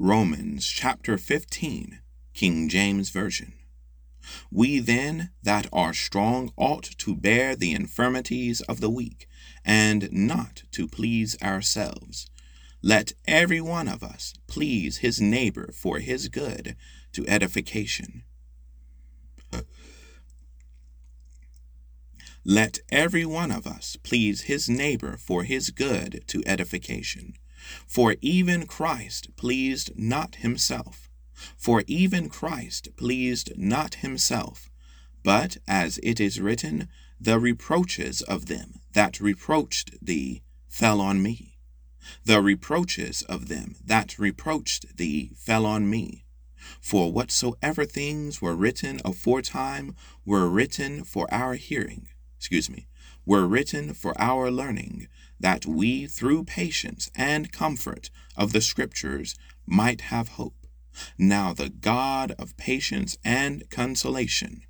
Romans chapter 15, King James Version. We then that are strong ought to bear the infirmities of the weak, and not to please ourselves. Let every one of us please his neighbor for his good, to edification. Let every one of us please his neighbor for his good, to edification. For even Christ pleased not himself. For even Christ pleased not himself. But as it is written, the reproaches of them that reproached thee fell on me. The reproaches of them that reproached thee fell on me. For whatsoever things were written aforetime were written for our hearing, excuse me, were written for our learning, that we through patience and comfort of the Scriptures might have hope. Now the God of patience and consolation,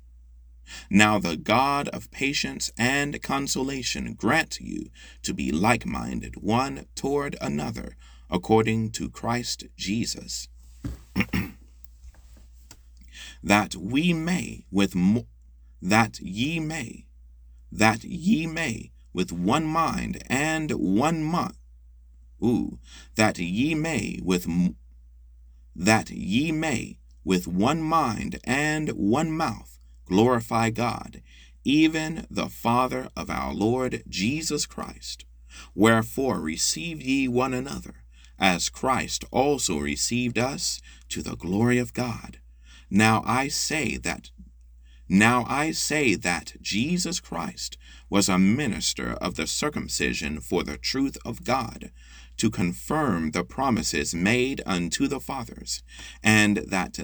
now the God of patience and consolation grant you to be like minded one toward another, according to Christ Jesus, that we may with mo- that ye may, that ye may with one mind and one month. Ooh, that ye may with that ye may with one mind and one mouth glorify God, even the Father of our Lord Jesus Christ. Wherefore receive ye one another, as Christ also received us to the glory of God. Now I say that now I say that Jesus Christ was a minister of the circumcision for the truth of God, to confirm the promises made unto the fathers, and that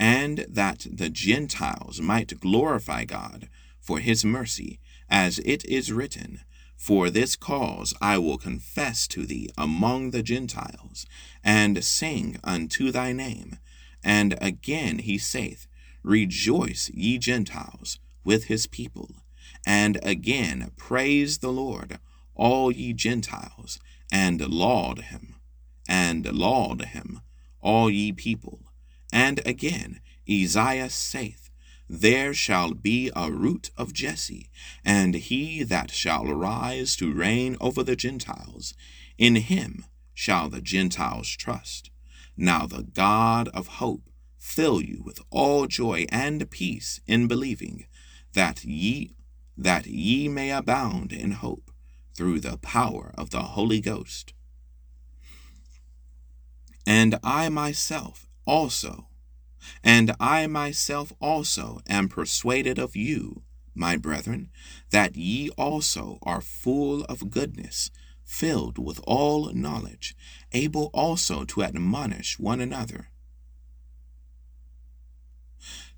and that the Gentiles might glorify God for his mercy, as it is written, For this cause I will confess to thee among the Gentiles, and sing unto thy name. And again he saith, Rejoice, ye Gentiles, with his people. And again, praise the Lord, all ye Gentiles, and laud him, and laud him, all ye people. And again, Isaiah saith, There shall be a root of Jesse, and he that shall rise to reign over the Gentiles. In him shall the Gentiles trust. Now the God of hope fill you with all joy and peace in believing, that ye that ye may abound in hope through the power of the Holy Ghost. And I myself also, and I myself also am persuaded of you, my brethren, that ye also are full of goodness, filled with all knowledge, able also to admonish one another.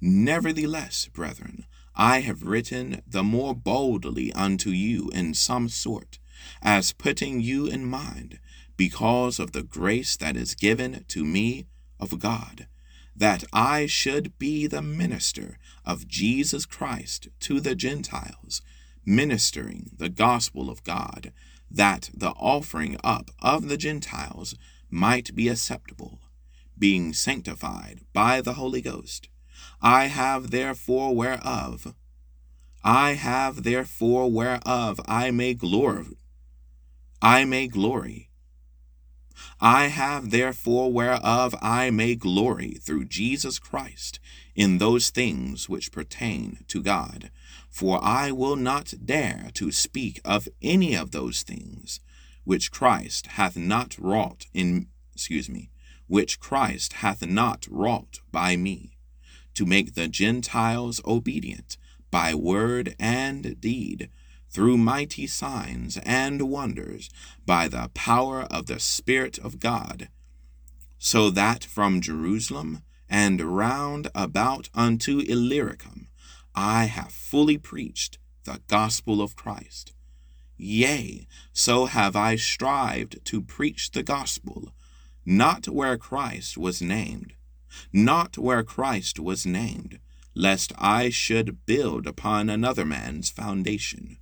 Nevertheless, brethren, I have written the more boldly unto you in some sort, as putting you in mind, because of the grace that is given to me of God, that I should be the minister of Jesus Christ to the Gentiles, ministering the gospel of God, that the offering up of the Gentiles might be acceptable, being sanctified by the Holy Ghost I have therefore whereof I have therefore whereof I may glory I may glory I have therefore whereof I may glory through Jesus Christ in those things which pertain to God. For I will not dare to speak of any of those things which Christ hath not wrought in excuse me, which Christ hath not wrought by me to make the Gentiles obedient by word and deed, through mighty signs and wonders, by the power of the Spirit of God, so that from Jerusalem and round about unto Illyricum I have fully preached the gospel of Christ. Yea, so have I strived to preach the gospel, not where Christ was named not where Christ was named, lest I should build upon another man's foundation.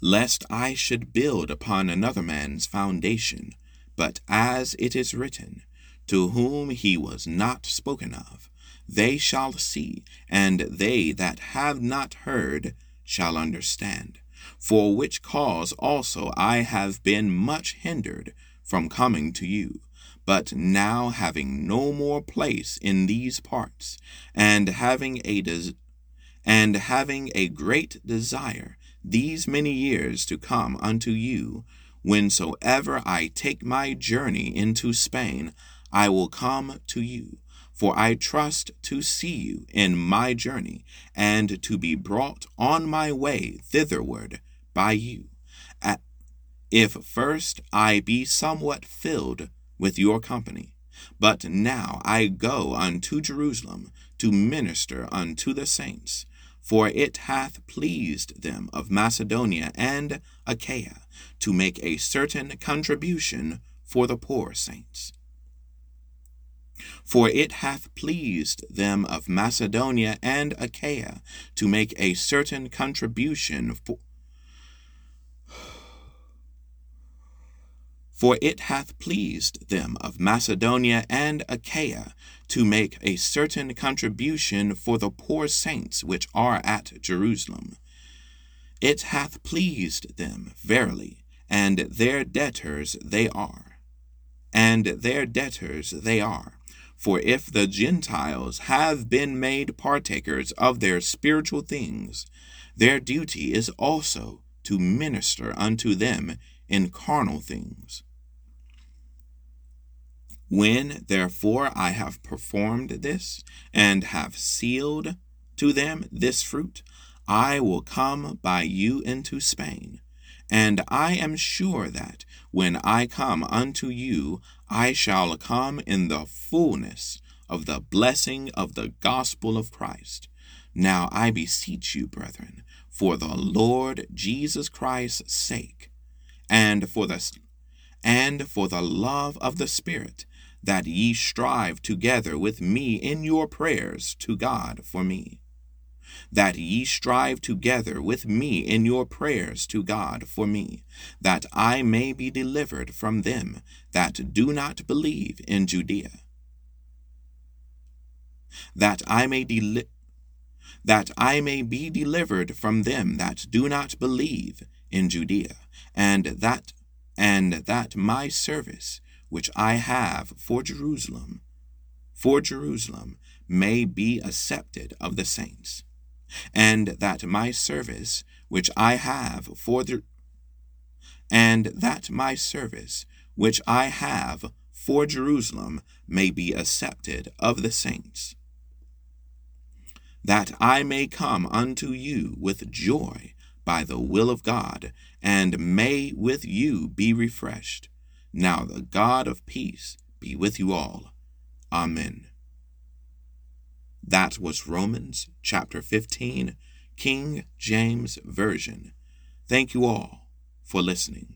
Lest I should build upon another man's foundation, But as it is written, To whom he was not spoken of, they shall see, and they that have not heard shall understand. For which cause also I have been much hindered from coming to you. But now having no more place in these parts, and having a des- and having a great desire these many years to come unto you, whensoever I take my journey into Spain, I will come to you. For I trust to see you in my journey, and to be brought on my way thitherward by you, if first I be somewhat filled with your company. But now I go unto Jerusalem to minister unto the saints, for it hath pleased them of Macedonia and Achaia to make a certain contribution for the poor saints. For it hath pleased them of Macedonia and Achaia to make a certain contribution for For it hath pleased them of Macedonia and Achaia to make a certain contribution for the poor saints which are at Jerusalem. It hath pleased them, verily, and their debtors they are. And their debtors they are. For if the Gentiles have been made partakers of their spiritual things, their duty is also to minister unto them in carnal things. When therefore I have performed this, and have sealed to them this fruit, I will come by you into Spain. And I am sure that when I come unto you, I shall come in the fullness of the blessing of the gospel of Christ. Now I beseech you, brethren, for the Lord Jesus Christ's sake, and for the and for the love of the Spirit, that ye strive together with me in your prayers to God for me. That ye strive together with me in your prayers to God for me, that I may be delivered from them that do not believe in Judea. That I may deli- that I may be delivered from them that do not believe in Judea, and that and that my service which I have for Jerusalem, for Jerusalem may be accepted of the saints, and that my service which I have for the and that my service which I have for Jerusalem may be accepted of the saints, that I may come unto you with joy by the will of God, and may with you be refreshed. Now the God of peace be with you all. Amen. That was Romans chapter 15, King James Version. Thank you all for listening.